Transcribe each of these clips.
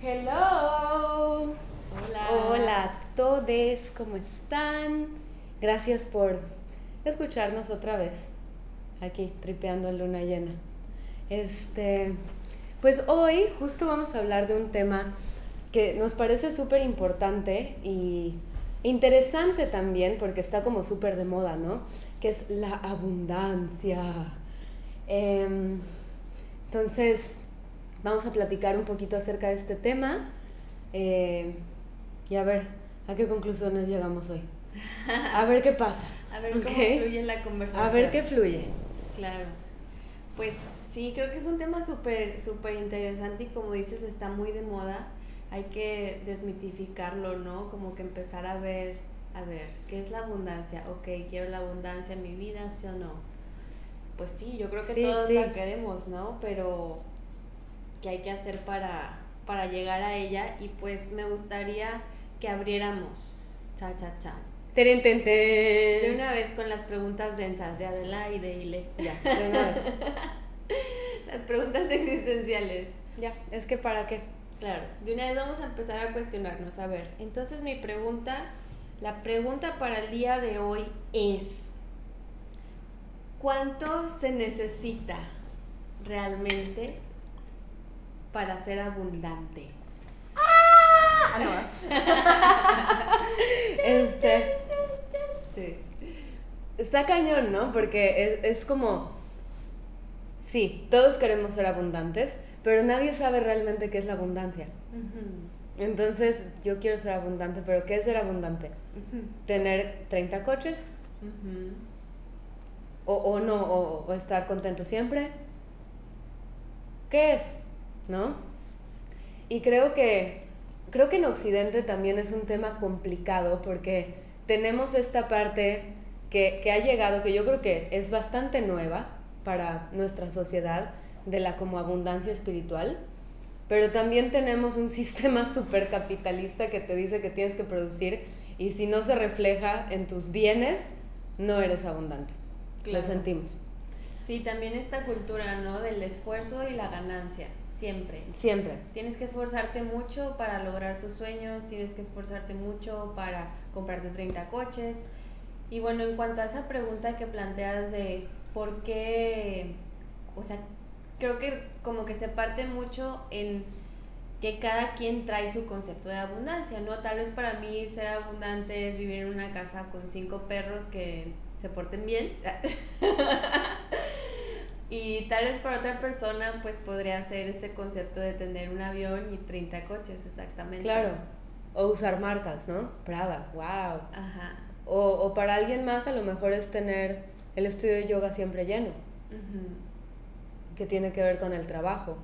Hello. Hola. Hola a todos, ¿cómo están? Gracias por escucharnos otra vez aquí tripeando en luna llena. Este, pues hoy justo vamos a hablar de un tema que nos parece súper importante y interesante también porque está como súper de moda, ¿no? Que es la abundancia. Em, entonces, vamos a platicar un poquito acerca de este tema eh, y a ver a qué conclusiones llegamos hoy. A ver qué pasa. A ver cómo fluye la conversación. A ver qué fluye. Claro. Pues sí, creo que es un tema súper, súper interesante y como dices, está muy de moda. Hay que desmitificarlo, ¿no? Como que empezar a ver, a ver, ¿qué es la abundancia? Ok, quiero la abundancia en mi vida, ¿sí o no? Pues sí, yo creo que Sí, todos sí. la queremos, ¿no? Pero, ¿qué hay que hacer para, para llegar a ella? Y pues me gustaría que abriéramos, cha, cha, cha, Teren, ten, ten. de una vez con las preguntas densas de Adela y de Ile. Ya, de una vez. Las preguntas existenciales. Ya, es que para qué. Claro, de una vez vamos a empezar a cuestionarnos. A ver, entonces mi pregunta, la pregunta para el día de hoy es, ¿cuánto se necesita realmente para ser abundante? Este, Sí. está cañón, ¿no? Porque es, es como, sí, todos queremos ser abundantes, pero nadie sabe realmente qué es la abundancia. Entonces, yo quiero ser abundante, pero ¿qué es ser abundante? ¿Tener 30 coches? ¿O, o no? O, estar contento siempre? ¿Qué es? ¿No? Y creo que, creo que en Occidente también es un tema complicado porque tenemos esta parte que, que ha llegado, que yo creo que es bastante nueva para nuestra sociedad, de la como abundancia espiritual, pero también tenemos un sistema súper capitalista que te dice que tienes que producir y si no se refleja en tus bienes, no eres abundante. Claro. Lo sentimos. Sí, también esta cultura, ¿no? Del esfuerzo y la ganancia, siempre. Siempre. Tienes que esforzarte mucho para lograr tus sueños, tienes que esforzarte mucho para comprarte 30 coches. Y bueno, en cuanto a esa pregunta que planteas de por qué, o sea, creo que como que se parte mucho en que cada quien trae su concepto de abundancia, ¿no? Tal vez para mí ser abundante es vivir en una casa con cinco perros que se porten bien. y tal vez para otra persona pues podría ser este concepto de tener un avión y 30 coches, exactamente. Claro. O usar marcas, ¿no? Prada, wow. Ajá. O, o para alguien más a lo mejor es tener el estudio de yoga siempre lleno, que tiene que ver con el trabajo.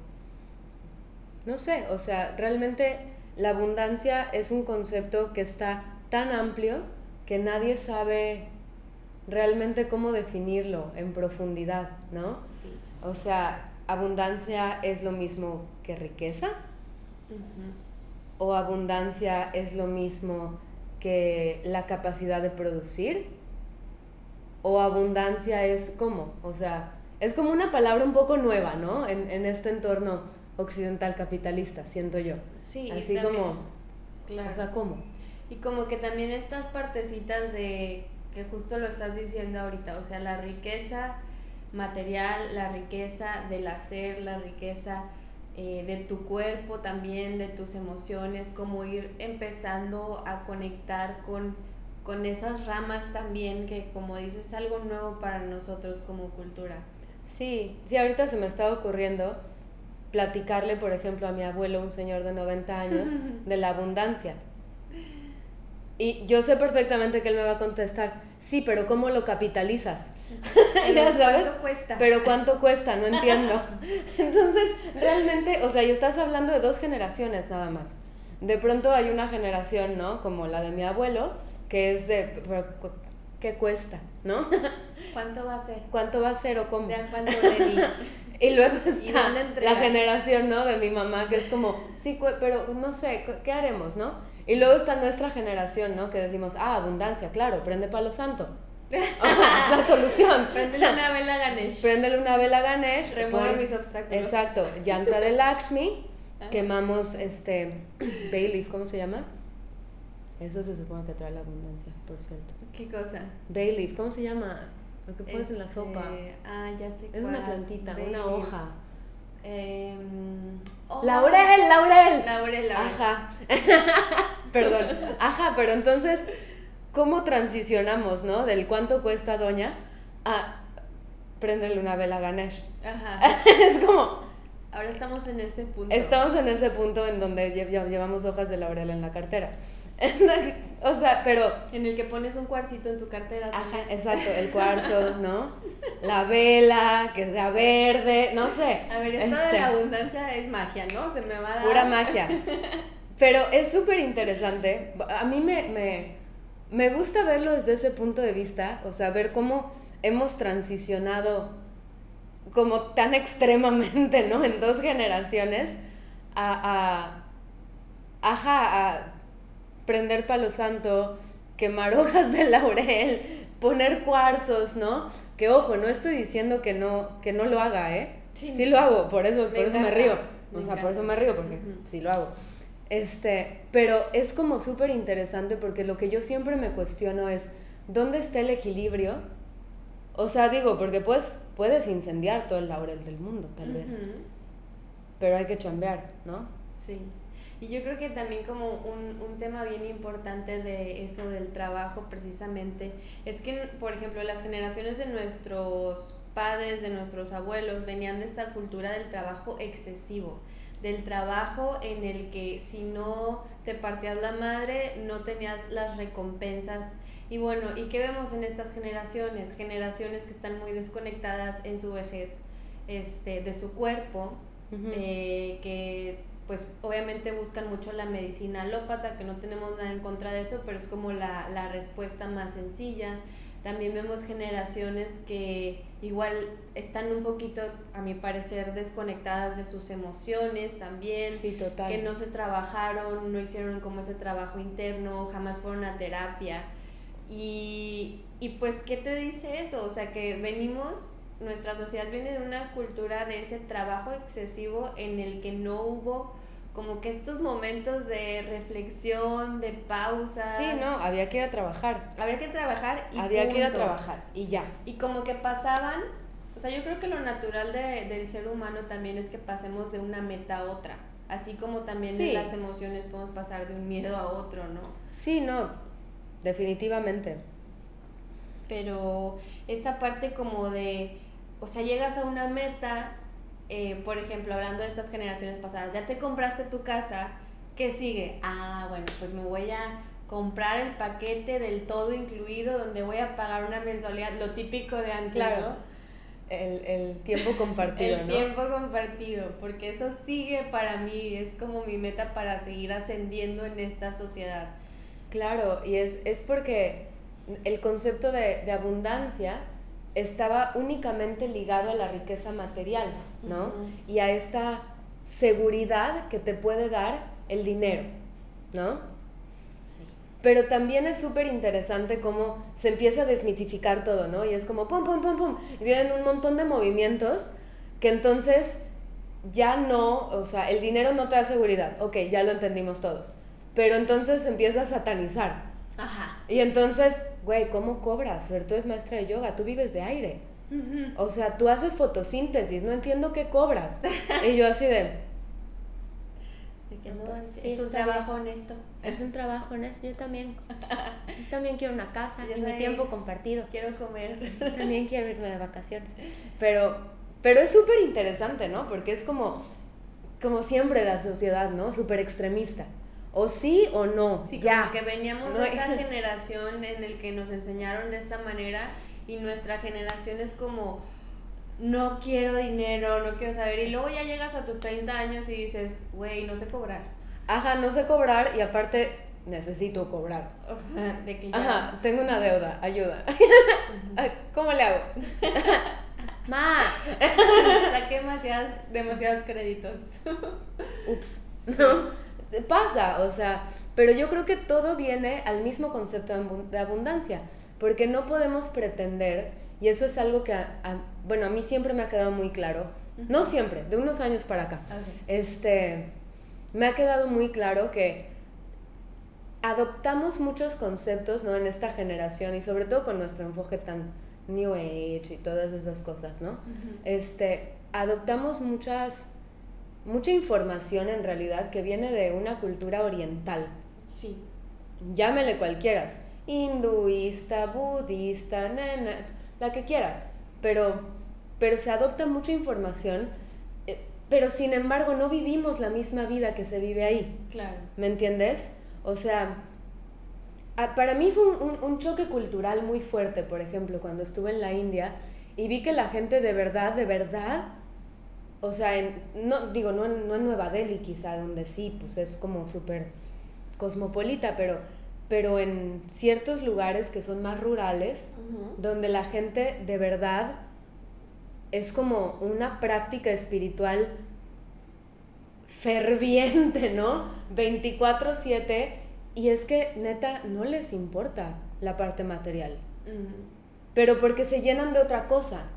No sé, o sea, realmente la abundancia es un concepto que está tan amplio que nadie sabe realmente cómo definirlo en profundidad, ¿no? Sí. O sea, abundancia es lo mismo que riqueza o abundancia es lo mismo que la capacidad de producir o abundancia es cómo, o sea, es como una palabra un poco nueva, ¿no? En, en este entorno occidental capitalista, siento yo. Sí, Así también- como, Claro. o sea, ¿cómo? Y como que también estas partecitas de que justo lo estás diciendo ahorita, o sea, la riqueza material, la riqueza del hacer, la riqueza eh, de tu cuerpo también, de tus emociones, como ir empezando a conectar con, con esas ramas también, que como dices, es algo nuevo para nosotros como cultura. Sí, sí, ahorita se me está ocurriendo platicarle, por ejemplo, a mi abuelo, un señor de 90 años, de la abundancia. Y yo sé perfectamente que él me va a contestar, sí, pero ¿cómo lo capitalizas? Ya sabes, ¿Cuánto cuesta? Pero ¿cuánto cuesta? No entiendo. Entonces, realmente, o sea, y estás hablando de dos generaciones nada más. De pronto hay una generación, ¿no? Como la de mi abuelo, que es de, ¿qué cuesta? ¿No? ¿Cuánto va a ser? ¿Cuánto va a ser o cómo? ¿De a cuánto? Y luego ¿Y está la generación, ¿no? De mi mamá, que es como, sí, pero no sé, ¿qué haremos, no? Y luego está nuestra generación, ¿no? Que decimos, ah, abundancia, claro, prende palo santo, es la solución. Préndele una vela a Ganesh. Préndele una vela a Ganesh. Remueve mis obstáculos. Exacto, yantra de Lakshmi, quemamos este bay leaf, ¿cómo se llama? Eso se supone que trae la abundancia, por cierto. ¿Qué cosa? Bay leaf, ¿cómo se llama? Lo que pones en la Este, sopa. Ah, ya sé Es una plantita, una hoja. Em, oh, Laurel, laurel. Laurel, laurel. Ajá. Perdón. Ajá, pero entonces, ¿cómo transicionamos, no? Del cuánto cuesta doña a prenderle una vela a Ganesh. Ajá. es como, Ahora estamos en ese punto. estamos en ese punto en donde lle- lle- llevamos hojas de laurel en la cartera. o sea, pero, En el que pones un cuarcito en tu cartera. ajá, exacto, el cuarzo, ¿no? La vela, que sea verde, no sé. A ver, esto de Este, la abundancia es magia, ¿no? Se me va a dar. Pura magia. Pero es súper interesante. A mí me, me, me gusta verlo desde ese punto de vista, o sea, ver cómo hemos transicionado como tan extremadamente, ¿no? En dos generaciones a, a, ajá, a prender palo santo, quemar hojas de laurel, poner cuarzos, ¿no? Que ojo, no estoy diciendo que no, que no lo haga, ¿eh? Sí. Sí, lo hago, por eso, Me por eso me río. me O sea, por eso me río, porque sí lo hago. Este, pero es como súper interesante porque lo que yo siempre me cuestiono es, ¿dónde está el equilibrio? O sea, digo, porque pues puedes incendiar todo el laurel del mundo, tal vez, pero hay que chambear, ¿no? Sí. Y yo creo que también como un, un tema bien importante de eso del trabajo precisamente es que, por ejemplo, las generaciones de nuestros padres, de nuestros abuelos, venían de esta cultura del trabajo excesivo, del trabajo en el que si no te partías la madre, no tenías las recompensas. Y bueno, ¿y qué vemos en estas generaciones? Generaciones que están muy desconectadas en su vejez este, de su cuerpo, eh, que pues obviamente buscan mucho la medicina alópata, que no tenemos nada en contra de eso, pero es como la, la respuesta más sencilla. También vemos generaciones que igual están un poquito, a mi parecer, desconectadas de sus emociones también, Sí, total. que no se trabajaron, no hicieron como ese trabajo interno, jamás fueron a terapia. Y, y pues, ¿qué te dice eso? O sea, que venimos, nuestra sociedad viene de una cultura de ese trabajo excesivo en el que no hubo como que estos momentos de reflexión, de pausa. Sí, no, había que ir a trabajar. Habría que trabajar y había que ir a trabajar y ya. Y como que pasaban, o sea, yo creo que lo natural de- del ser humano también es que pasemos de una meta a otra. Así como también Sí. en las emociones podemos pasar de un miedo a otro, ¿no? Sí, no, definitivamente. Pero esa parte como de, o sea, llegas a una meta, eh, por ejemplo, hablando de estas generaciones pasadas, ya te compraste tu casa, ¿qué sigue? Ah, bueno, pues me voy a comprar el paquete del todo incluido donde voy a pagar una mensualidad, lo típico de antes, Claro. El, el tiempo compartido, el ¿no? tiempo compartido, porque eso sigue para mí, es como mi meta para seguir ascendiendo en esta sociedad. Claro, y es, es porque el concepto de, de abundancia estaba únicamente ligado a la riqueza material, ¿no? Y a esta seguridad que te puede dar el dinero, ¿no? Sí. Pero también es súper interesante cómo se empieza a desmitificar todo, ¿no? Y es como pum, pum, pum, pum. Y vienen un montón de movimientos que entonces ya no, o sea, el dinero no te da seguridad. Ok, ya lo entendimos todos. Pero entonces se empieza a satanizar. Ajá. Y entonces, güey, ¿cómo cobras? Tú eres maestra de yoga, tú vives de aire. O sea, tú haces fotosíntesis, no entiendo qué cobras. y yo así de, De que no, Pues, es, sí, es un trabajo honesto. es un trabajo, ¿no? Yo también. Yo también quiero una casa Yo y mi tiempo compartido. Quiero comer. También quiero irme de vacaciones. Pero, pero es súper interesante, ¿no? Porque es como, como siempre la sociedad, ¿no? Súper extremista. O sí o no. Sí, ya. como que veníamos No de esta generación en el que nos enseñaron de esta manera y nuestra generación es como no quiero dinero, no quiero saber y luego ya llegas a tus 30 años y dices, güey, no sé cobrar. Ajá, no sé cobrar y aparte necesito cobrar. de que ya Ajá, tengo una deuda, ayuda. Ay, ¿Cómo le hago? Ma. saqué demasiadas, demasiados créditos. Ups. ¿No? Pasa, o sea, pero yo creo que todo viene al mismo concepto de abu- de abundancia. porque no podemos pretender, y eso es algo que, bueno, a mí siempre me ha quedado muy claro, no siempre, de unos años para acá, este, me ha quedado muy claro que adoptamos muchos conceptos, ¿no? En esta generación y sobre todo con nuestro enfoque tan New Age y todas esas cosas, ¿no? Este, adoptamos muchas, mucha información en realidad que viene de una cultura oriental. Sí. Llámele cualquiera, hinduista, budista, la que quieras, pero, pero se adopta mucha información, eh, pero sin embargo no vivimos la misma vida que se vive ahí. Claro. ¿Me entiendes? O sea, para mí fue un, choque cultural muy fuerte, por ejemplo, cuando estuve en la India y vi que la gente de verdad, de verdad, o sea, no, digo, no en, Nueva Delhi quizá, donde sí, pues es como súper cosmopolita, pero, pero en ciertos lugares que son más rurales, donde la gente de verdad es como una práctica espiritual ferviente, ¿no? 24/7 y es que neta no les importa la parte material. Pero porque se llenan de otra cosa.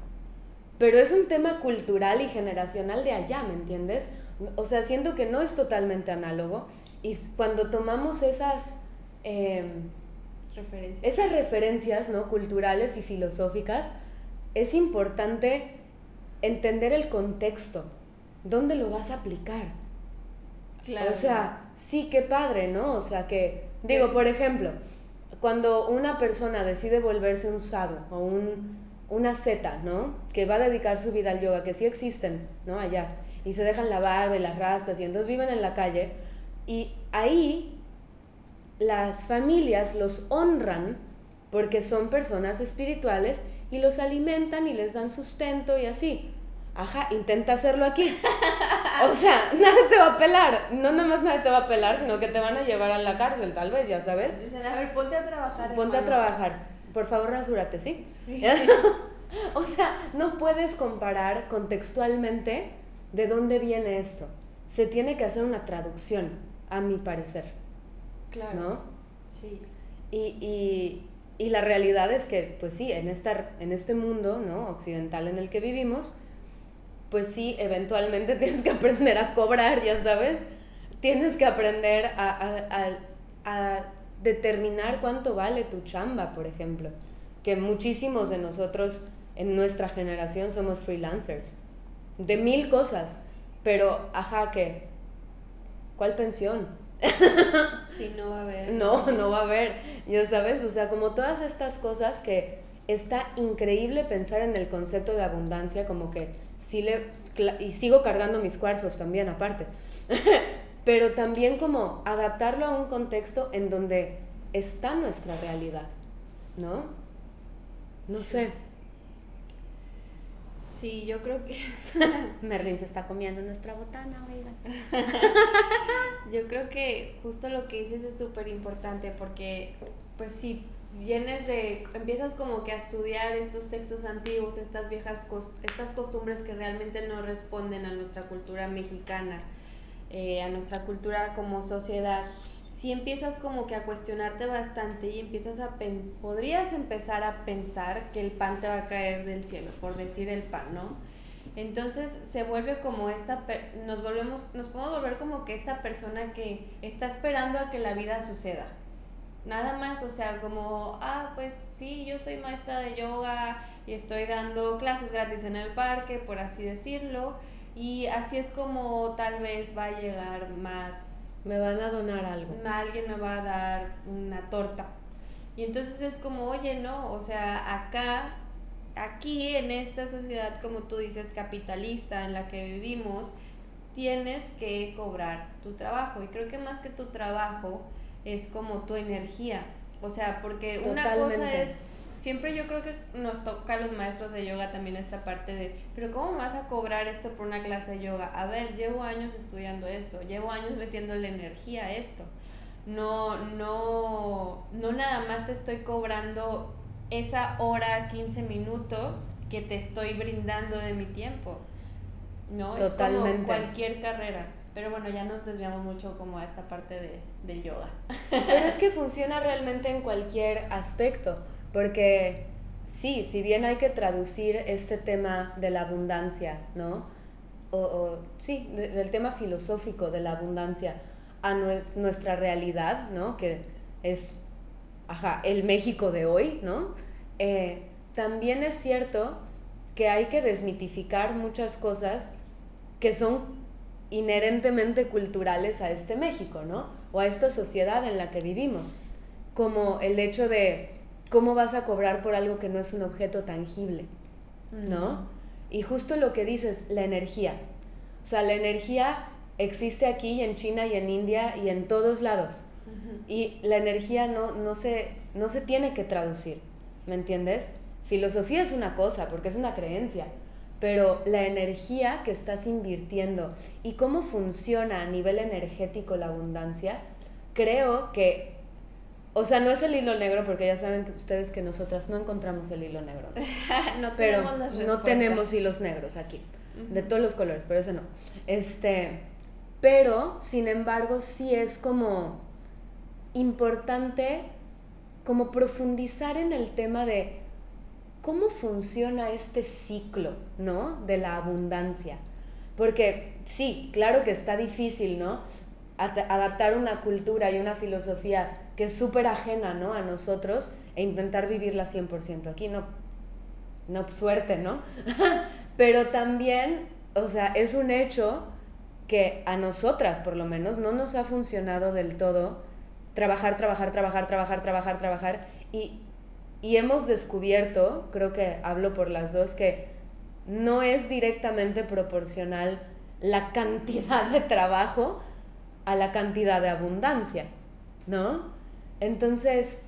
Pero es un tema cultural y generacional de allá, ¿me entiendes? O sea, siento que no es totalmente análogo. Y cuando tomamos esas... Em, referencias. Esas referencias, ¿no? Culturales y filosóficas, es importante entender el contexto. ¿Dónde lo vas a aplicar? O sea, sí, qué padre, ¿no? O sea, que, digo, por ejemplo, cuando una persona decide volverse un sadhu o un, una zeta, ¿no? Que va a dedicar su vida al yoga, que sí existen, ¿no? Allá, y se dejan la barba y las rastas y entonces viven en la calle, y ahí las familias los honran porque son personas espirituales y los alimentan y les dan sustento y así. Ajá, intenta hacerlo aquí. O sea, nadie te va a pelar. No nomás nadie te va a pelar, sino que te van a llevar a la cárcel, tal vez, ya sabes. Dicen, a ver, ponte a trabajar. Ponte a trabajar. Por favor, rasúrate, ¿sí? sí. o sea, no puedes comparar contextualmente de dónde viene esto. Se tiene que hacer una traducción, a mi parecer. Claro. ¿No? Sí. Y, y, y la realidad es que, pues sí, en, esta, en este mundo ¿no? occidental en el que vivimos, pues sí, eventualmente tienes que aprender a cobrar, ya sabes. Tienes que aprender a, determinar cuánto vale tu chamba, por ejemplo. Que muchísimos de nosotros en nuestra generación somos freelancers. De mil cosas. Pero, ajá, ¿qué? ¿Cuál pensión? Sí, no va a haber. No, no va a haber. Ya sabes, o sea, como todas estas cosas que está increíble pensar en el concepto de abundancia como que sí le y sigo cargando mis cuarzos también aparte pero también como adaptarlo a un contexto en donde está nuestra realidad no no sé. Sí yo creo que Merlin se está comiendo nuestra botana oigan yo creo que justo lo que dices es súper importante porque pues sí vienes de, empiezas como que a estudiar estos textos antiguos, estas viejas, estas costumbres que realmente no responden a nuestra cultura mexicana, eh, a nuestra cultura como sociedad, si empiezas como que a cuestionarte bastante y empiezas a podrías empezar a pensar que el pan te va a caer del cielo, por decir el pan, ¿no? Entonces se vuelve como esta, nos volvemos, nos podemos volver como que esta persona que está esperando a que la vida suceda Nada más, o sea, como, ah, pues sí, yo soy maestra de yoga y estoy dando clases gratis en el parque, por así decirlo, y así es como tal vez va a llegar más... Me van a donar algo. Alguien me va a dar una torta. Y entonces es como, oye, no, o sea, acá, aquí en esta sociedad, como tú dices, capitalista en la que vivimos, tienes que cobrar tu trabajo. Y creo que más que tu trabajo, es como tu energía. O sea, porque una cosa es, siempre yo creo que nos toca a los maestros de yoga también esta parte de, pero ¿cómo vas a cobrar esto por una clase de yoga? A ver, llevo años estudiando esto, llevo años metiendo la energía a esto. No, no, no nada más te estoy cobrando esa hora, 15 minutos que te estoy brindando de mi tiempo. ¿No? Totalmente. Es como cualquier carrera. Pero bueno, ya nos desviamos mucho como a esta parte de, del yoga. Pero es que funciona realmente en cualquier aspecto. Porque sí, si bien hay que traducir este tema de la abundancia, ¿no? O, sí, del tema filosófico de la abundancia a nuestra realidad, ¿no? Que es, ajá, el México de hoy, ¿no? Eh, también es cierto que hay que desmitificar muchas cosas que son inherentemente culturales a este México, ¿no? O a esta sociedad en la que vivimos, como el hecho de cómo vas a cobrar por algo que no es un objeto tangible, ¿no? Y justo lo que dices, la energía. O sea, la energía existe aquí en China y en India y en todos lados. Y la energía no, no, se, no se tiene que traducir, ¿me entiendes? Filosofía es una cosa, porque es una creencia, pero la energía que estás invirtiendo y cómo funciona a nivel energético la abundancia, creo que, o sea, no es el hilo negro, porque ya saben que ustedes que nosotras no encontramos el hilo negro. no pero tenemos no tenemos hilos negros aquí, de todos los colores, pero ese no. Este, pero, sin embargo, sí es como importante como profundizar en el tema de ¿cómo funciona este ciclo, ¿no? De la abundancia. Porque sí, claro que está difícil, ¿no? Adaptar una cultura y una filosofía que es súper ajena, ¿no? A nosotros e intentar vivirla 100% aquí, no, no, suerte, ¿no? Pero también, o sea, es un hecho que a nosotras, por lo menos, no nos ha funcionado del todo trabajar, trabajar, trabajar, trabajar, trabajar, trabajar y y hemos descubierto, creo que hablo por las dos, que no es directamente proporcional la cantidad de trabajo a la cantidad de abundancia, ¿no? Entonces,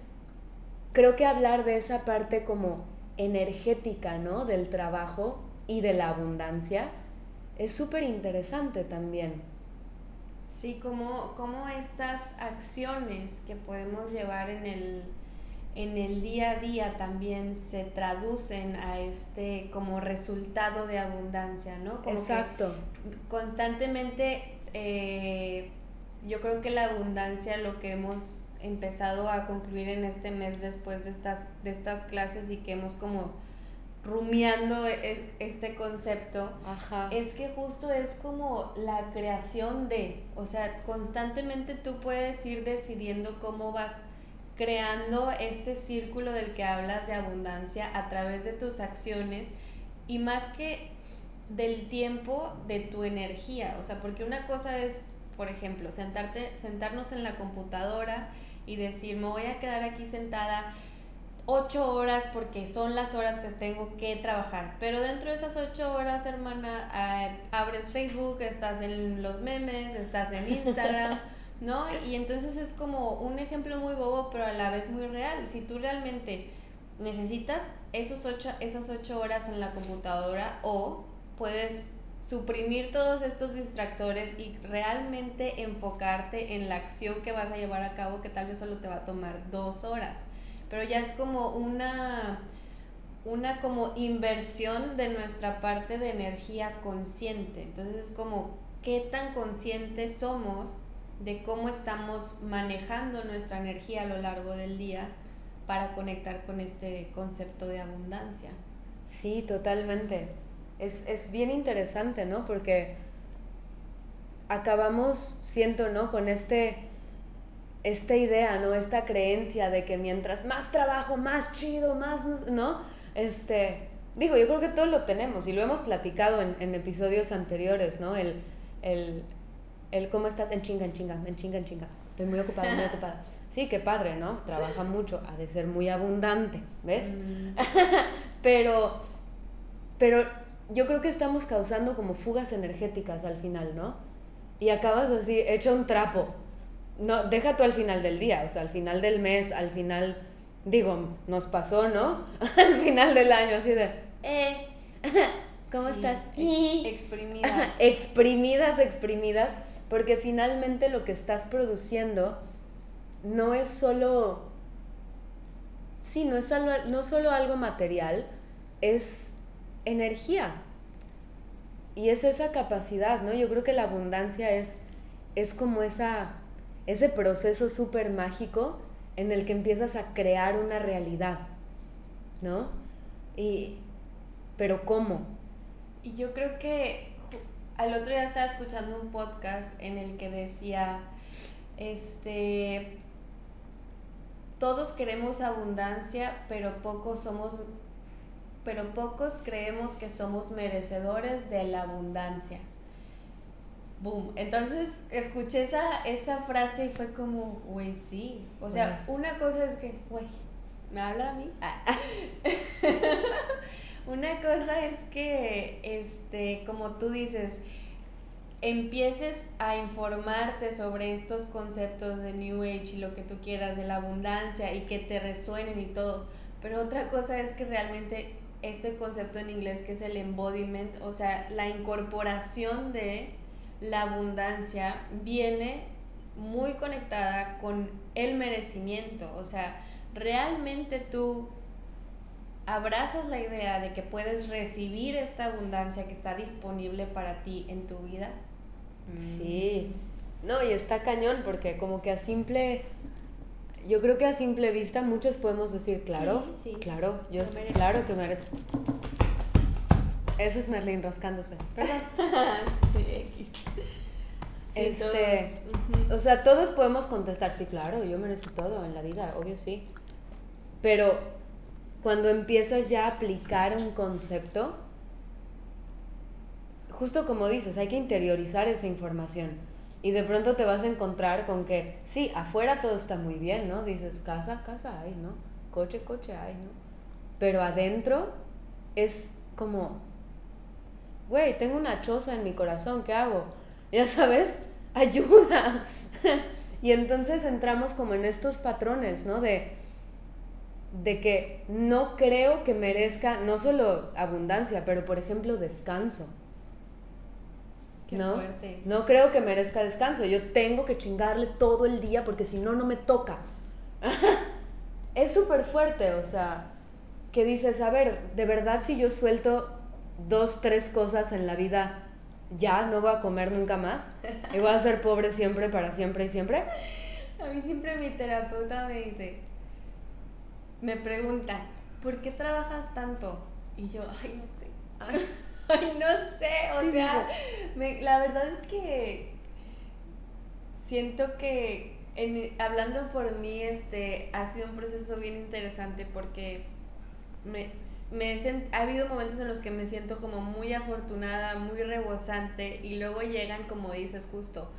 creo que hablar de esa parte como energética, ¿no? Del trabajo y de la abundancia es súper interesante también. Sí, como, como estas acciones que podemos llevar en el, en el día a día también se traducen a este como resultado de abundancia, ¿no? Exacto. constantemente eh, yo creo que la abundancia lo que hemos empezado a concluir en este mes después de estas, de estas clases y que hemos como rumiando e, e, este concepto, es que justo es como la creación de, o sea, constantemente tú puedes ir decidiendo cómo vas creando este círculo del que hablas de abundancia a través de tus acciones y más que del tiempo de tu energía, o sea, porque una cosa es, por ejemplo, sentarte, sentarnos en la computadora y decir, me voy a quedar aquí sentada ocho horas porque son las horas que tengo que trabajar. Pero dentro de esas ocho horas, hermana, ah, abres Facebook, estás en los memes, estás en Instagram, ¿no? Y entonces es como un ejemplo muy bobo, pero a la vez muy real. Si tú realmente necesitas esos ocho, esas ocho horas en la computadora o puedes suprimir todos estos distractores y realmente enfocarte en la acción que vas a llevar a cabo que tal vez solo te va a tomar dos horas. Pero ya es como una, una como inversión de nuestra parte de energía consciente. Entonces es como qué tan conscientes somos de cómo estamos manejando nuestra energía a lo largo del día para conectar con este concepto de abundancia. Sí, totalmente. Es, es bien interesante, ¿no? Porque acabamos, siento, ¿no? Con este, esta idea, ¿no? Esta creencia de que mientras más trabajo, más chido, más, ¿no? Este, digo, yo creo que todos lo tenemos y lo hemos platicado en, en episodios anteriores, ¿no? El, el, el cómo estás en chinga, en chinga, en chinga, en chinga. Estoy muy ocupada, muy ocupada. Sí, qué padre, ¿no? Trabaja mucho, ha de ser muy abundante, ¿ves? Mm. pero, pero yo creo que estamos causando como fugas energéticas al final, ¿no? Y acabas así, hecho un trapo. No, deja tú al final del día, o sea, al final del mes, al final, digo, nos pasó, ¿no? al final del año, así de, eh, ¿cómo estás? exprimidas. exprimidas, exprimidas porque finalmente lo que estás produciendo no es solo, sí, no es solo, no solo algo material, es energía. Y es esa capacidad, ¿no? Yo creo que la abundancia es, es como esa, ese proceso súper mágico en el que empiezas a crear una realidad, ¿no? Y, pero ¿cómo? Y yo creo que al otro día estaba escuchando un podcast en el que decía, este, todos queremos abundancia, pero pocos somos, pero pocos creemos que somos merecedores de la abundancia. Boom. Entonces escuché esa, esa frase y fue como, güey, sí. O sea, una cosa es que, güey, ¿me habla a mí? una cosa es que, este, como tú dices, empieces a informarte sobre estos conceptos de New Age y lo que tú quieras, de la abundancia y que te resuenen y todo. Pero otra cosa es que realmente este concepto en inglés que es el embodiment, o sea, la incorporación de la abundancia viene muy conectada con el merecimiento. O sea, realmente tú abrazas la idea de que puedes recibir esta abundancia que está disponible para ti en tu vida. Sí. No, y está cañón porque como que a simple yo creo que a simple vista muchos podemos decir, claro, claro, yo claro que merezco. Ese es Merlin rascándose. Perdón. sí, este, o sea, todos podemos contestar, sí, claro, yo merezco todo en la vida, obvio sí. Pero cuando empiezas ya a aplicar un concepto, justo como dices, hay que interiorizar esa información. Y de pronto te vas a encontrar con que, sí, afuera todo está muy bien, ¿no? Dices, casa, casa hay, ¿no? Coche, coche hay, ¿no? Pero adentro es como, güey, tengo una choza en mi corazón, ¿qué hago? Ya sabes, ayuda. y entonces entramos como en estos patrones, ¿no? De, de que no creo que merezca no solo abundancia, pero por ejemplo descanso. Qué ¿no? Fuerte. No creo que merezca descanso. Yo tengo que chingarle todo el día porque si no, no me toca. es súper fuerte, o sea, que dices, a ver, de verdad si yo suelto dos, tres cosas en la vida, ya no voy a comer nunca más y voy a ser pobre siempre, para siempre y siempre. A mí siempre mi terapeuta me dice, me pregunta, ¿por qué trabajas tanto? Y yo, ay, no sé. Ay, no sé, o sea, la verdad es que siento que hablando por mí, este, ha sido un proceso bien interesante porque me, me ha habido momentos en los que me siento como muy afortunada, muy rebosante y luego llegan, como dices justo,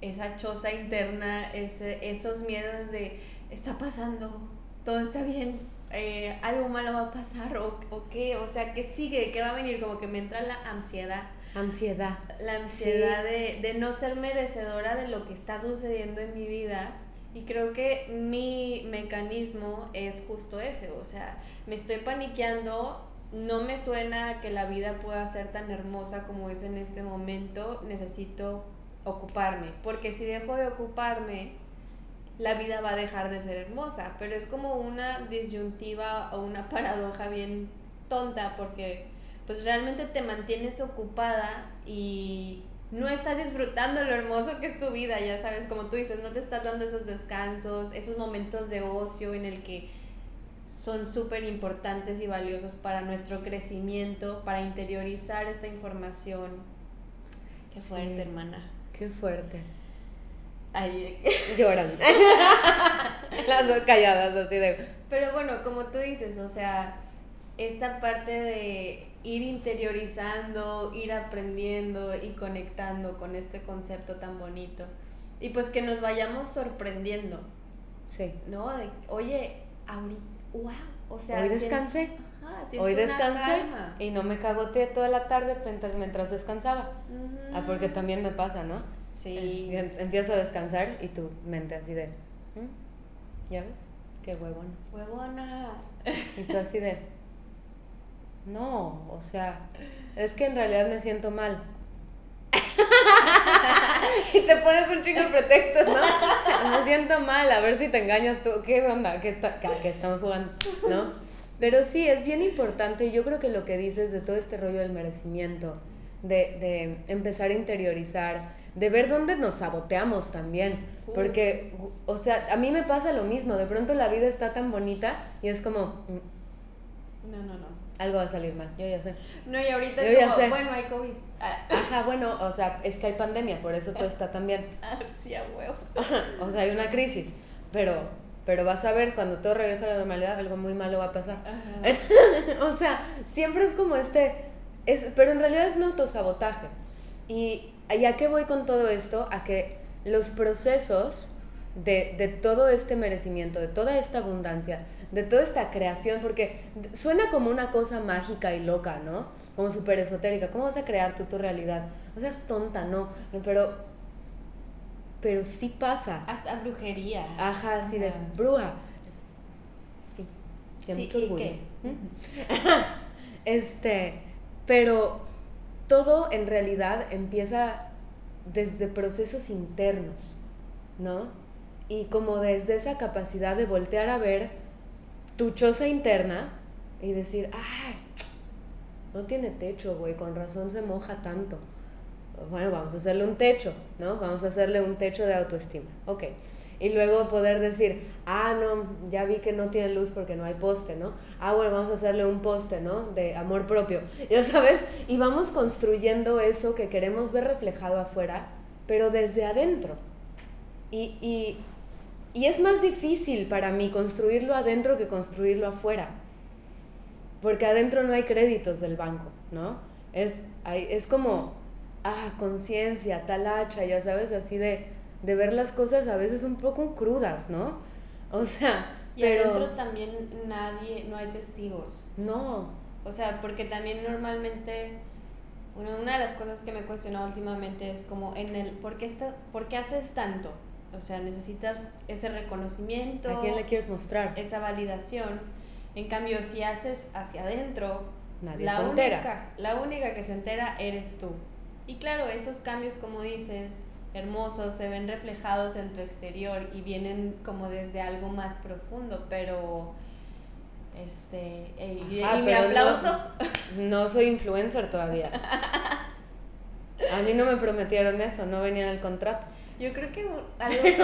esa choza interna, ese, esos miedos de, está pasando, todo está bien, eh, algo malo va a pasar o, o, qué, o sea, ¿qué sigue? ¿Qué va a venir? Como que me entra la ansiedad. Ansiedad. La ansiedad de, de no ser merecedora de lo que está sucediendo en mi vida y creo que mi mecanismo es justo ese, o sea, me estoy paniqueando, no me suena que la vida pueda ser tan hermosa como es en este momento, necesito ocuparme, porque si dejo de ocuparme, la vida va a dejar de ser hermosa, pero es como una disyuntiva o una paradoja bien tonta, porque pues realmente te mantienes ocupada y no estás disfrutando lo hermoso que es tu vida, ya sabes, como tú dices, no te estás dando esos descansos, esos momentos de ocio en el que son súper importantes y valiosos para nuestro crecimiento, para interiorizar esta información. Qué fuerte, hermana. Qué fuerte. Ay, lloran. Las dos calladas así de... Pero bueno, como tú dices, o sea, esta parte de ir interiorizando, ir aprendiendo y conectando con este concepto tan bonito. Y pues que nos vayamos sorprendiendo. Sí. ¿No? oye, ahorita, wow, o sea... Hoy descansé. Hoy descansé y no me cagoteé toda la tarde mientras descansaba. Ah, porque también me pasa, ¿no? Sí. Empiezo a descansar y tu mente así de... ¿Mm? ¿Ya ves? Qué huevona. Huevona. Y tú así de... No, o sea, es que en realidad me siento mal. y te pones un chingo de pretextos, ¿no? Me siento mal, a ver si te engañas tú. ¿Qué onda? ¿Qué, está, qué estamos jugando? ¿No? Pero sí, es bien importante. Yo creo que lo que dices de todo este rollo del merecimiento, de, de empezar a interiorizar, de ver dónde nos saboteamos también. Porque, o sea, a mí me pasa lo mismo. De pronto la vida está tan bonita y es como, mm, No, no, no. Algo va a salir mal, yo ya sé. No, y ahorita Yo es como, sé. bueno, hay COVID. Ah, Ajá, bueno, o sea, es que hay pandemia, por eso todo está tan bien. ah, sí, a huevo. O sea, hay una crisis, pero, pero vas a ver, cuando todo regresa a la normalidad, algo muy malo va a pasar. Ajá. o sea, siempre es como este, es, pero en realidad es un autosabotaje. Y, ¿y a qué voy con todo esto? A que los procesos de, de todo este merecimiento, de toda esta abundancia, de toda esta creación, porque suena como una cosa mágica y loca, ¿no? Como súper esotérica. ¿Cómo vas a crear tú tu realidad? O sea, es tonta, ¿no? Pero, pero sí pasa. Hasta brujería. Ajá, así de bruja. Sí, Sí, mucho ¿y qué? Este, pero todo en realidad empieza desde procesos internos, ¿no? Y como desde esa capacidad de voltear a ver tu choza interna y decir, ay, no tiene techo, güey, con razón se moja tanto. Bueno, vamos a hacerle un techo, ¿no? Vamos a hacerle un techo de autoestima. Ok. Y luego poder decir, ah, no, ya vi que no tiene luz porque no hay poste, ¿no? Ah, bueno, vamos a hacerle un poste, ¿no? De amor propio, ya sabes. Y vamos construyendo eso que queremos ver reflejado afuera, pero desde adentro. Y, y, y es más difícil para mí construirlo adentro que construirlo afuera. Porque adentro no hay créditos del banco, ¿no? Es, hay, es como, ah, conciencia, talacha, ya sabes, así de, de ver las cosas a veces un poco crudas, ¿no? O sea, Y pero... adentro también nadie, no hay testigos. No, O sea, porque también normalmente, bueno, una de las cosas que me he cuestionado últimamente es como en el, ¿por qué, está, ¿por qué haces tanto? O sea, necesitas ese reconocimiento, ¿a quién le quieres mostrar? esa validación. En cambio, si haces hacia adentro, Nadie la se única, entera. la única que se entera eres tú. Y claro, esos cambios, como dices, hermosos, se ven reflejados en tu exterior y vienen como desde algo más profundo, pero este y, Ajá, y mi pero no- aplauso No soy influencer todavía. A mí no me prometieron eso, no venía en el contrato. Yo creo que algo que,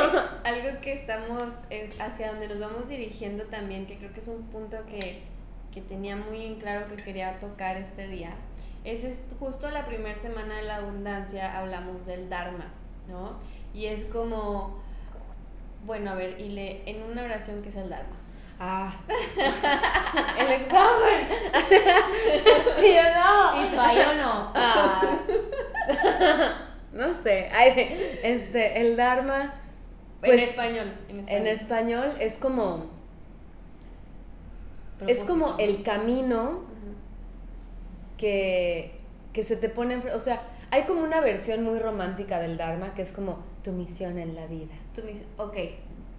algo que estamos, es hacia donde nos vamos dirigiendo también, que creo que es un punto que, que tenía muy en claro que quería tocar este día, es, es justo la primera semana de la abundancia hablamos del Dharma, ¿no? Y es como, bueno, a ver, y le, en una oración, ¿qué es el Dharma? Ah, el examen. y yo no. Y tú, "Ay, yo no. Ah. no sé. Este, el Dharma. Pues, en español. En español. en español es como. Es como el camino que, que se te pone. enfre- O sea, hay como una versión muy romántica del Dharma que es como tu misión en la vida. Tu. Ok,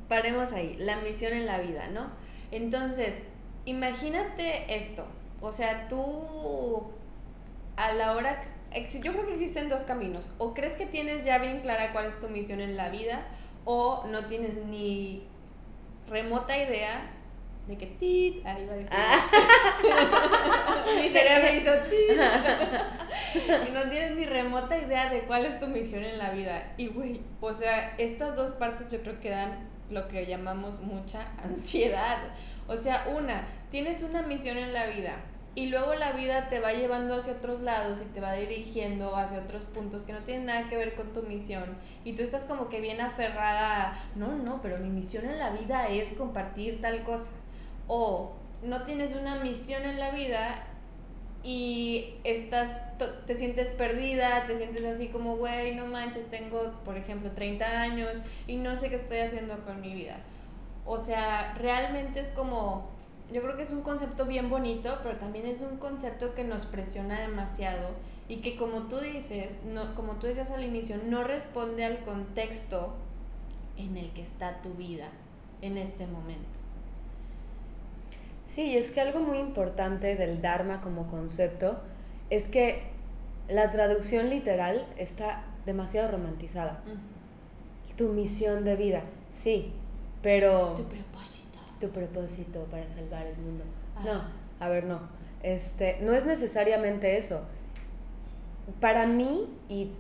paremos ahí. La misión en la vida, ¿no? Entonces, imagínate esto. O sea, tú a la hora... Yo creo que existen dos caminos. O crees que tienes ya bien clara cuál es tu misión en la vida, o no tienes ni remota idea de que tit, ahí va a decir. Mi cerebro hizo tit. y no tienes ni remota idea de cuál es tu misión en la vida. Y güey, o sea, estas dos partes yo creo que dan lo que llamamos mucha ansiedad. O sea, una, tienes una misión en la vida y luego la vida te va llevando hacia otros lados y te va dirigiendo hacia otros puntos que no tienen nada que ver con tu misión y tú estás como que bien aferrada a, no, no, pero mi misión en la vida es compartir tal cosa. O no tienes una misión en la vida y estás, te sientes perdida, te sientes así como, güey, no manches, tengo, por ejemplo, 30 años y no sé qué estoy haciendo con mi vida. O sea, realmente es como, yo creo que es un concepto bien bonito, pero también es un concepto que nos presiona demasiado y que como tú dices, no, como tú decías al inicio, no responde al contexto en el que está tu vida en este momento. Sí, es que algo muy importante del Dharma como concepto es que la traducción literal está demasiado romantizada. Tu misión de vida, sí, pero Tu propósito. tu propósito para salvar el mundo. Ajá. No, a ver, no. Este, no es necesariamente eso. Para mí, y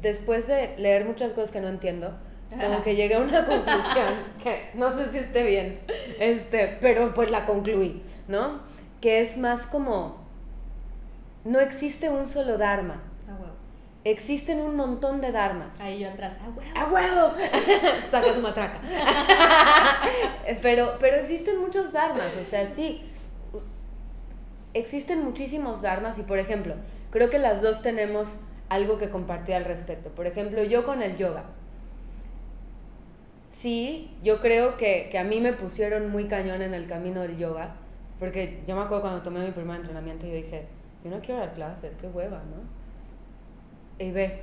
después de leer muchas cosas que no entiendo, como que llegué a una conclusión que no sé si esté bien, este, pero pues la concluí, ¿no? que es más como, no existe un solo Dharma. A huevo. Existen un montón de Dharmas. Ahí yo atrás, a huevo. ¡A huevo! Saca su matraca. pero, pero existen muchos dharmas, o sea, sí. Existen muchísimos dharmas y, por ejemplo, creo que las dos tenemos algo que compartir al respecto. Por ejemplo, yo con el yoga. Sí, yo creo que, que a mí me pusieron muy cañón en el camino del yoga, porque yo me acuerdo cuando tomé mi primer entrenamiento, yo dije, yo no quiero dar clases, qué hueva, ¿no? Y ve,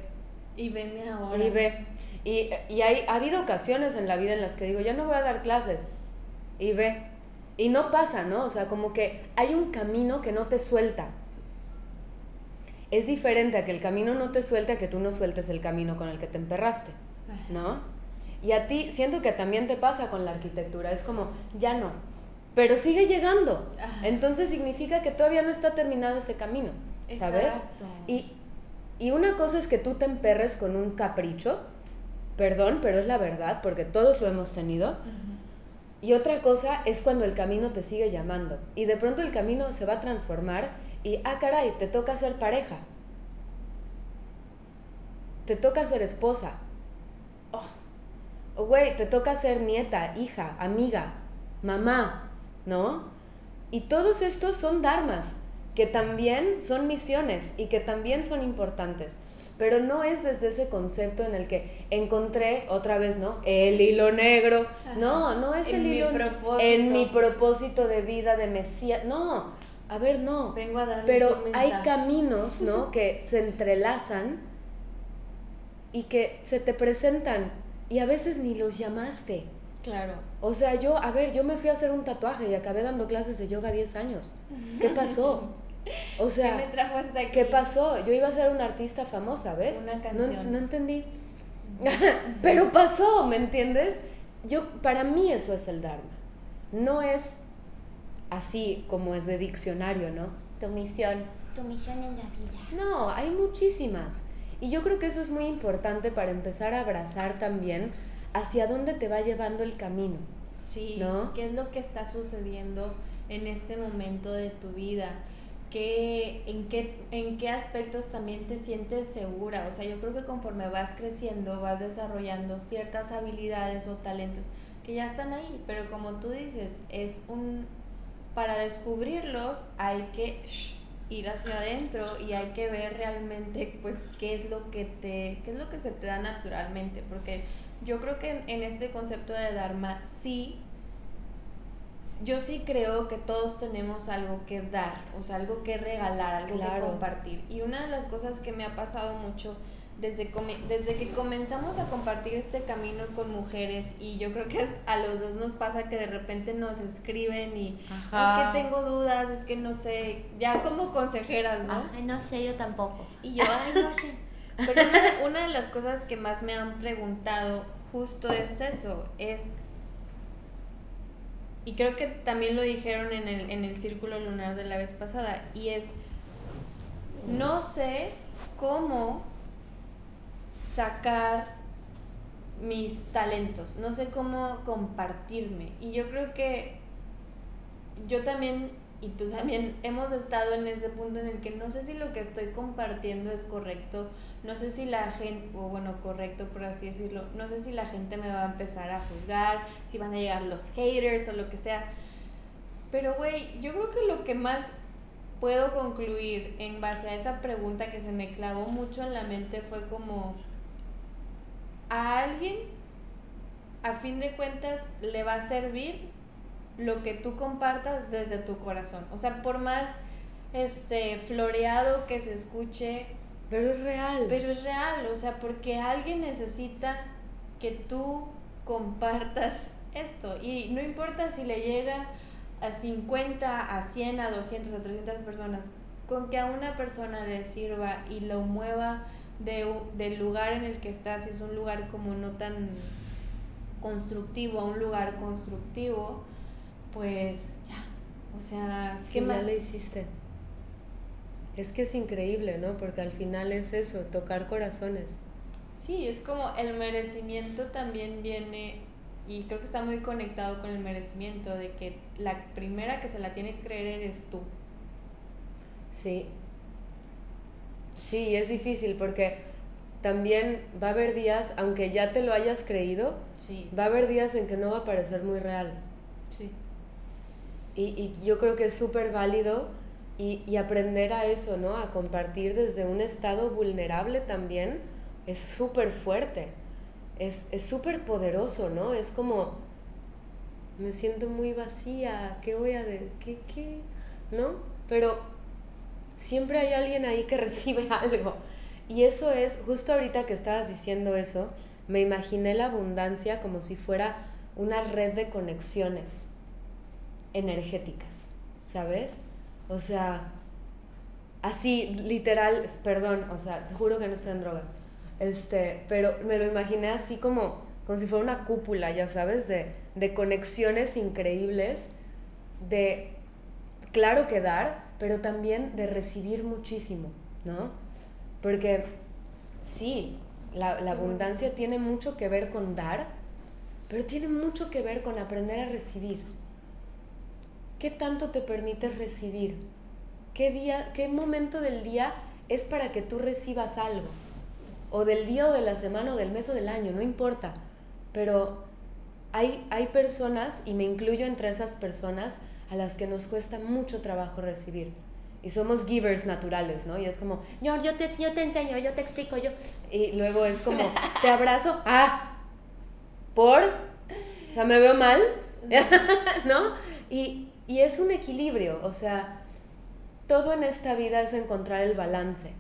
Y venme ahora. y ve. Y, y hay, ha habido ocasiones en la vida en las que digo, ya no voy a dar clases. Y ve. Y no pasa, ¿no? O sea, como que hay un camino que no te suelta. Es diferente a que el camino no te suelte a que tú no sueltes el camino con el que te emperraste, ¿no? Y a ti, siento que también te pasa con la arquitectura, es como, ya no, pero sigue llegando. Ajá. Entonces significa que todavía no está terminado ese camino, ¿sabes? Exacto. Y, y una cosa es que tú te emperres con un capricho, perdón, pero es la verdad, porque todos lo hemos tenido. Y otra cosa es cuando el camino te sigue llamando. Y de pronto el camino se va a transformar y, ah, caray, te toca ser pareja. Te toca ser esposa. Güey, te toca ser nieta, hija, amiga, mamá, ¿no? Y todos estos son dharmas, que también son misiones y que también son importantes. Pero no es desde ese concepto en el que encontré otra vez, ¿no? El hilo negro. No, no es En el mi hilo propósito. en mi propósito de vida de Mesías. No, a ver, no. Vengo a darles Pero un hay caminos, ¿no? que se entrelazan y que se te presentan y a veces ni los llamaste. Claro. O sea, yo, a ver, yo me fui a hacer un tatuaje y acabé dando clases de yoga 10 años. ¿Qué pasó? O ¿Qué sea, me trajo hasta aquí? ¿qué pasó? Yo iba a ser una artista famosa, ¿ves? Una No, canción. no entendí. Pero pasó, ¿me entiendes? Yo, para mí eso es el Dharma. No es así como es de diccionario, ¿no? Tu misión. Tu misión en la vida. No, hay muchísimas. Y yo creo que eso es muy importante para empezar a abrazar también hacia dónde te va llevando el camino. Sí, ¿No? ¿qué es lo que está sucediendo en este momento de tu vida? ¿Qué, en, qué, ¿En qué aspectos también te sientes segura? O sea, yo creo que conforme vas creciendo, vas desarrollando ciertas habilidades o talentos que ya están ahí, pero como tú dices, es un... Para descubrirlos hay que ir hacia adentro y hay que ver realmente pues qué es lo que te qué es lo que se te da naturalmente porque yo creo que en, en este concepto de dharma sí yo sí creo que todos tenemos algo que dar, o sea, algo que regalar, algo que compartir. Y una de las cosas que me ha pasado mucho desde, come- desde que comenzamos a compartir este camino con mujeres, y yo creo que a los dos nos pasa que de repente nos escriben y Ajá. es que tengo dudas, es que no sé, ya como consejeras, ¿no? Ay, no sé, yo tampoco. Y yo, ay, no sé. Pero una, una de las cosas que más me han preguntado justo es eso, es, y creo que también lo dijeron en el, en el círculo lunar de la vez pasada, y es, no sé cómo sacar mis talentos, no sé cómo compartirme. Y yo creo que yo también y tú también hemos estado en ese punto en el que no sé si lo que estoy compartiendo es correcto, no sé si la gente, o bueno, correcto por así decirlo, no sé si la gente me va a empezar a juzgar, si van a llegar los haters o lo que sea. Pero güey, yo creo que lo que más puedo concluir en base a esa pregunta que se me clavó mucho en la mente fue como a alguien a fin de cuentas le va a servir lo que tú compartas desde tu corazón. O sea, por más este floreado que se escuche, Pero es real. pero es real, o sea, porque alguien necesita que tú compartas esto. Y no importa si le llega a 50, a 100, a 200, a 300 personas, con que a una persona le sirva y lo mueva de, u- del lugar en el que estás, si es un lugar como no tan constructivo a un lugar constructivo, pues ya. O sea, Sí, ¿qué ya más? le hiciste. Es que es increíble, ¿no? Porque al final es eso, tocar corazones. Sí, es como el merecimiento también viene, Y creo que está muy conectado con el merecimiento, de que la primera que se la tiene que creer eres tú. Sí. Sí, es difícil porque también va a haber días, aunque ya te lo hayas creído, Sí. va a haber días en que no va a parecer muy real. Sí. Y, y yo creo que es súper válido y, y aprender a eso, ¿no? A compartir desde un estado vulnerable también es súper fuerte, es es súper poderoso, ¿no? Es como, me siento muy vacía, ¿qué voy a de qué, qué? ¿No? Pero siempre hay alguien ahí que recibe algo. Y eso es, justo ahorita que estabas diciendo eso, me imaginé la abundancia como si fuera una red de conexiones energéticas, ¿sabes? O sea, así, literal, perdón, o sea, juro que no estoy en drogas, este, pero me lo imaginé así como, como si fuera una cúpula, ya sabes, de, de conexiones increíbles, de, claro que dar, pero también de recibir muchísimo, ¿no? Porque sí, la, la abundancia tiene mucho que ver con dar, pero tiene mucho que ver con aprender a recibir. ¿Qué tanto te permites recibir? ¿Qué día, qué momento del día es para que tú recibas algo? O del día o de la semana o del mes o del año, no importa. Pero hay, hay personas, y me incluyo entre esas personas, a las que nos cuesta mucho trabajo recibir. Y somos givers naturales, ¿no? Y es como, Yo, yo, te, yo te enseño, yo te explico, yo. y luego es como, te abrazo, ah, por, o sea, me veo mal, ¿no? Y, y es un equilibrio, o sea, todo en esta vida es encontrar el balance.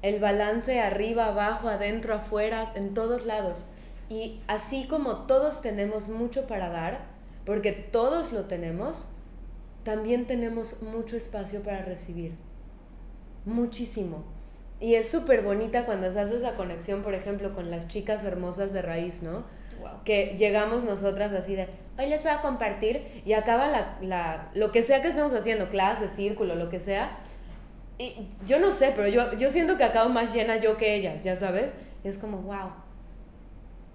El balance arriba, abajo, adentro, afuera, en todos lados. Y así como todos tenemos mucho para dar, porque todos lo tenemos, también tenemos mucho espacio para recibir. Muchísimo. Y es súper bonita cuando se hace esa conexión, por ejemplo, con las chicas hermosas de raíz, ¿no? Wow. Que llegamos nosotras así de, hoy les voy a compartir y acaba la, la, lo que sea que estemos haciendo, clase, círculo, lo que sea. Y yo no sé, pero yo, yo siento que acabo más llena yo que ellas, ya sabes. Y es como, wow,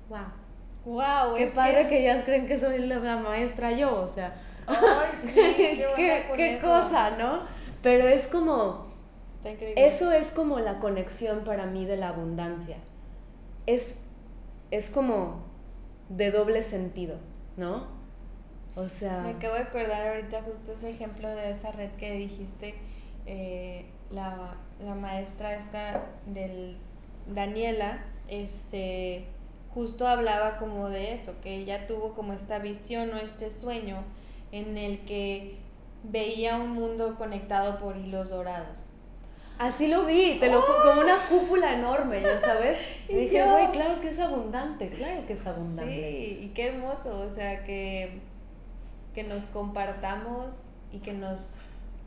wow. Wow, Qué padre es- que ellas creen que soy la, la maestra yo, o sea. Ay, sí, qué qué, cosa, ¿no? Pero es como, Está increíble. eso es como la conexión para mí de la abundancia. Es, es como de doble sentido, ¿no? O sea, Me acabo de acordar ahorita justo ese ejemplo de esa red que dijiste, eh, la, la maestra esta del Daniela, este, justo hablaba como de eso, que ella tuvo como esta visión o este sueño en el que veía un mundo conectado por hilos dorados. así lo vi, te lo ju- como una cúpula enorme, ya sabes. Y Y dije, güey, claro que es abundante, claro que es abundante. Sí, y qué hermoso, o sea, que, que nos compartamos y que nos,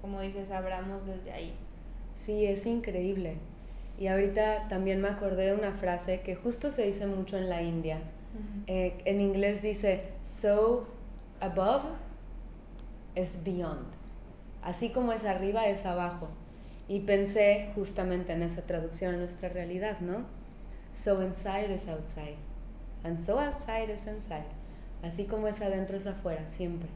como dices, abramos desde ahí. Sí, es increíble. Y ahorita también me acordé de una frase que justo se dice mucho en la India. Eh, en inglés dice, so above is beyond. Así como es arriba, es abajo. Y pensé justamente en esa traducción a nuestra realidad, ¿no? So inside is outside. And so outside is inside. Así como es adentro es afuera, siempre.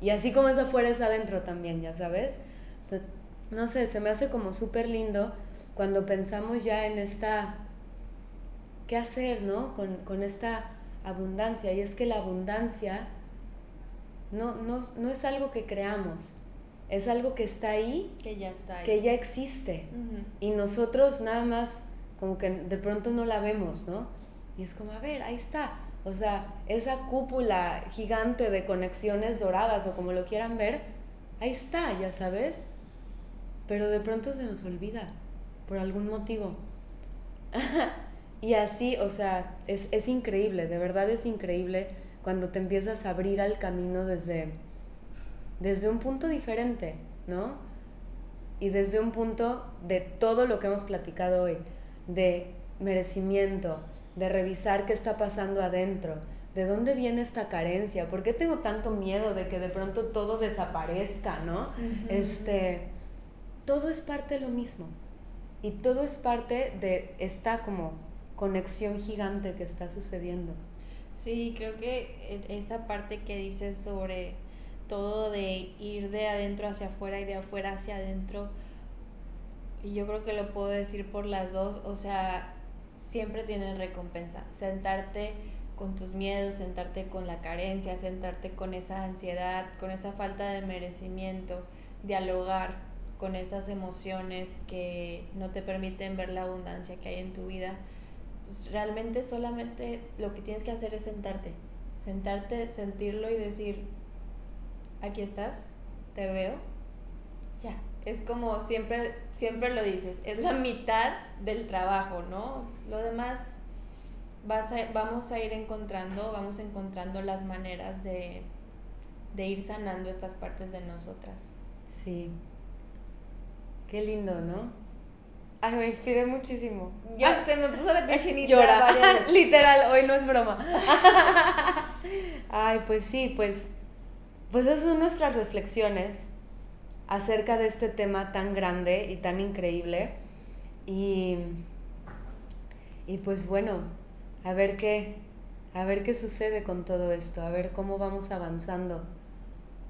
Y así como es afuera es adentro también, ya sabes. Entonces, no sé, se me hace como súper lindo cuando pensamos ya en esta qué hacer, ¿no? Con, con esta abundancia. Y es que la abundancia no, no, no es algo que creamos, es algo que está ahí, Que ya está ahí. que ya existe. Y nosotros nada más como que de pronto no la vemos, ¿no? Y es como, a ver, ahí está. O sea, esa cúpula gigante de conexiones doradas o como lo quieran ver, ahí está, ya sabes. Pero de pronto se nos olvida, por algún motivo. y así, o sea, es, es increíble, de verdad es increíble cuando te empiezas a abrir al camino desde, desde un punto diferente, ¿no? Y desde un punto de todo lo que hemos platicado hoy, de merecimiento, de revisar qué está pasando adentro, de dónde viene esta carencia, por qué tengo tanto miedo de que de pronto todo desaparezca, ¿no? Este, todo es parte de lo mismo. Y todo es parte de esta como conexión gigante que está sucediendo. Sí, creo que e- esa parte que dices sobre todo de ir de adentro hacia afuera y de afuera hacia adentro, y yo creo que lo puedo decir por las dos, o sea, siempre tienen recompensa. Sentarte con tus miedos, sentarte con la carencia, sentarte con esa ansiedad, con esa falta de merecimiento, dialogar con esas emociones que no te permiten ver la abundancia que hay en tu vida. Pues realmente solamente lo que tienes que hacer es sentarte, sentarte, sentirlo y decir, aquí estás, te veo, ya. Es como siempre, siempre lo dices, es la mitad del trabajo, ¿no? Lo demás vas vamos a ir encontrando, vamos encontrando las maneras de, de ir sanando estas partes de nosotras. Sí. Qué lindo, ¿no? Ay, me inspiré muchísimo. Ya Ah, se me puso la piel chinita Llora. varias. Literal, hoy no es broma. Ay, pues sí, pues, pues esas son nuestras reflexiones acerca de este tema tan grande y tan increíble. Y, y pues bueno, a ver qué, a ver qué sucede con todo esto, a ver cómo vamos avanzando.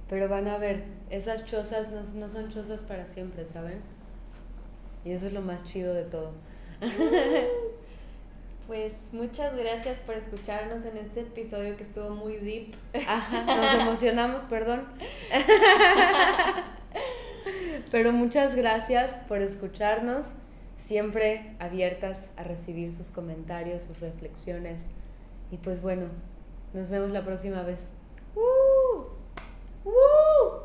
Pero van a ver, esas chozas no, no son chozas para siempre, ¿saben? Y eso es lo más chido de todo. Pues muchas gracias por escucharnos en este episodio que estuvo muy deep. Nos emocionamos, perdón. Pero muchas gracias por escucharnos, siempre abiertas a recibir sus comentarios, sus reflexiones. Y pues bueno, nos vemos la próxima vez. ¡Woo! ¡Woo!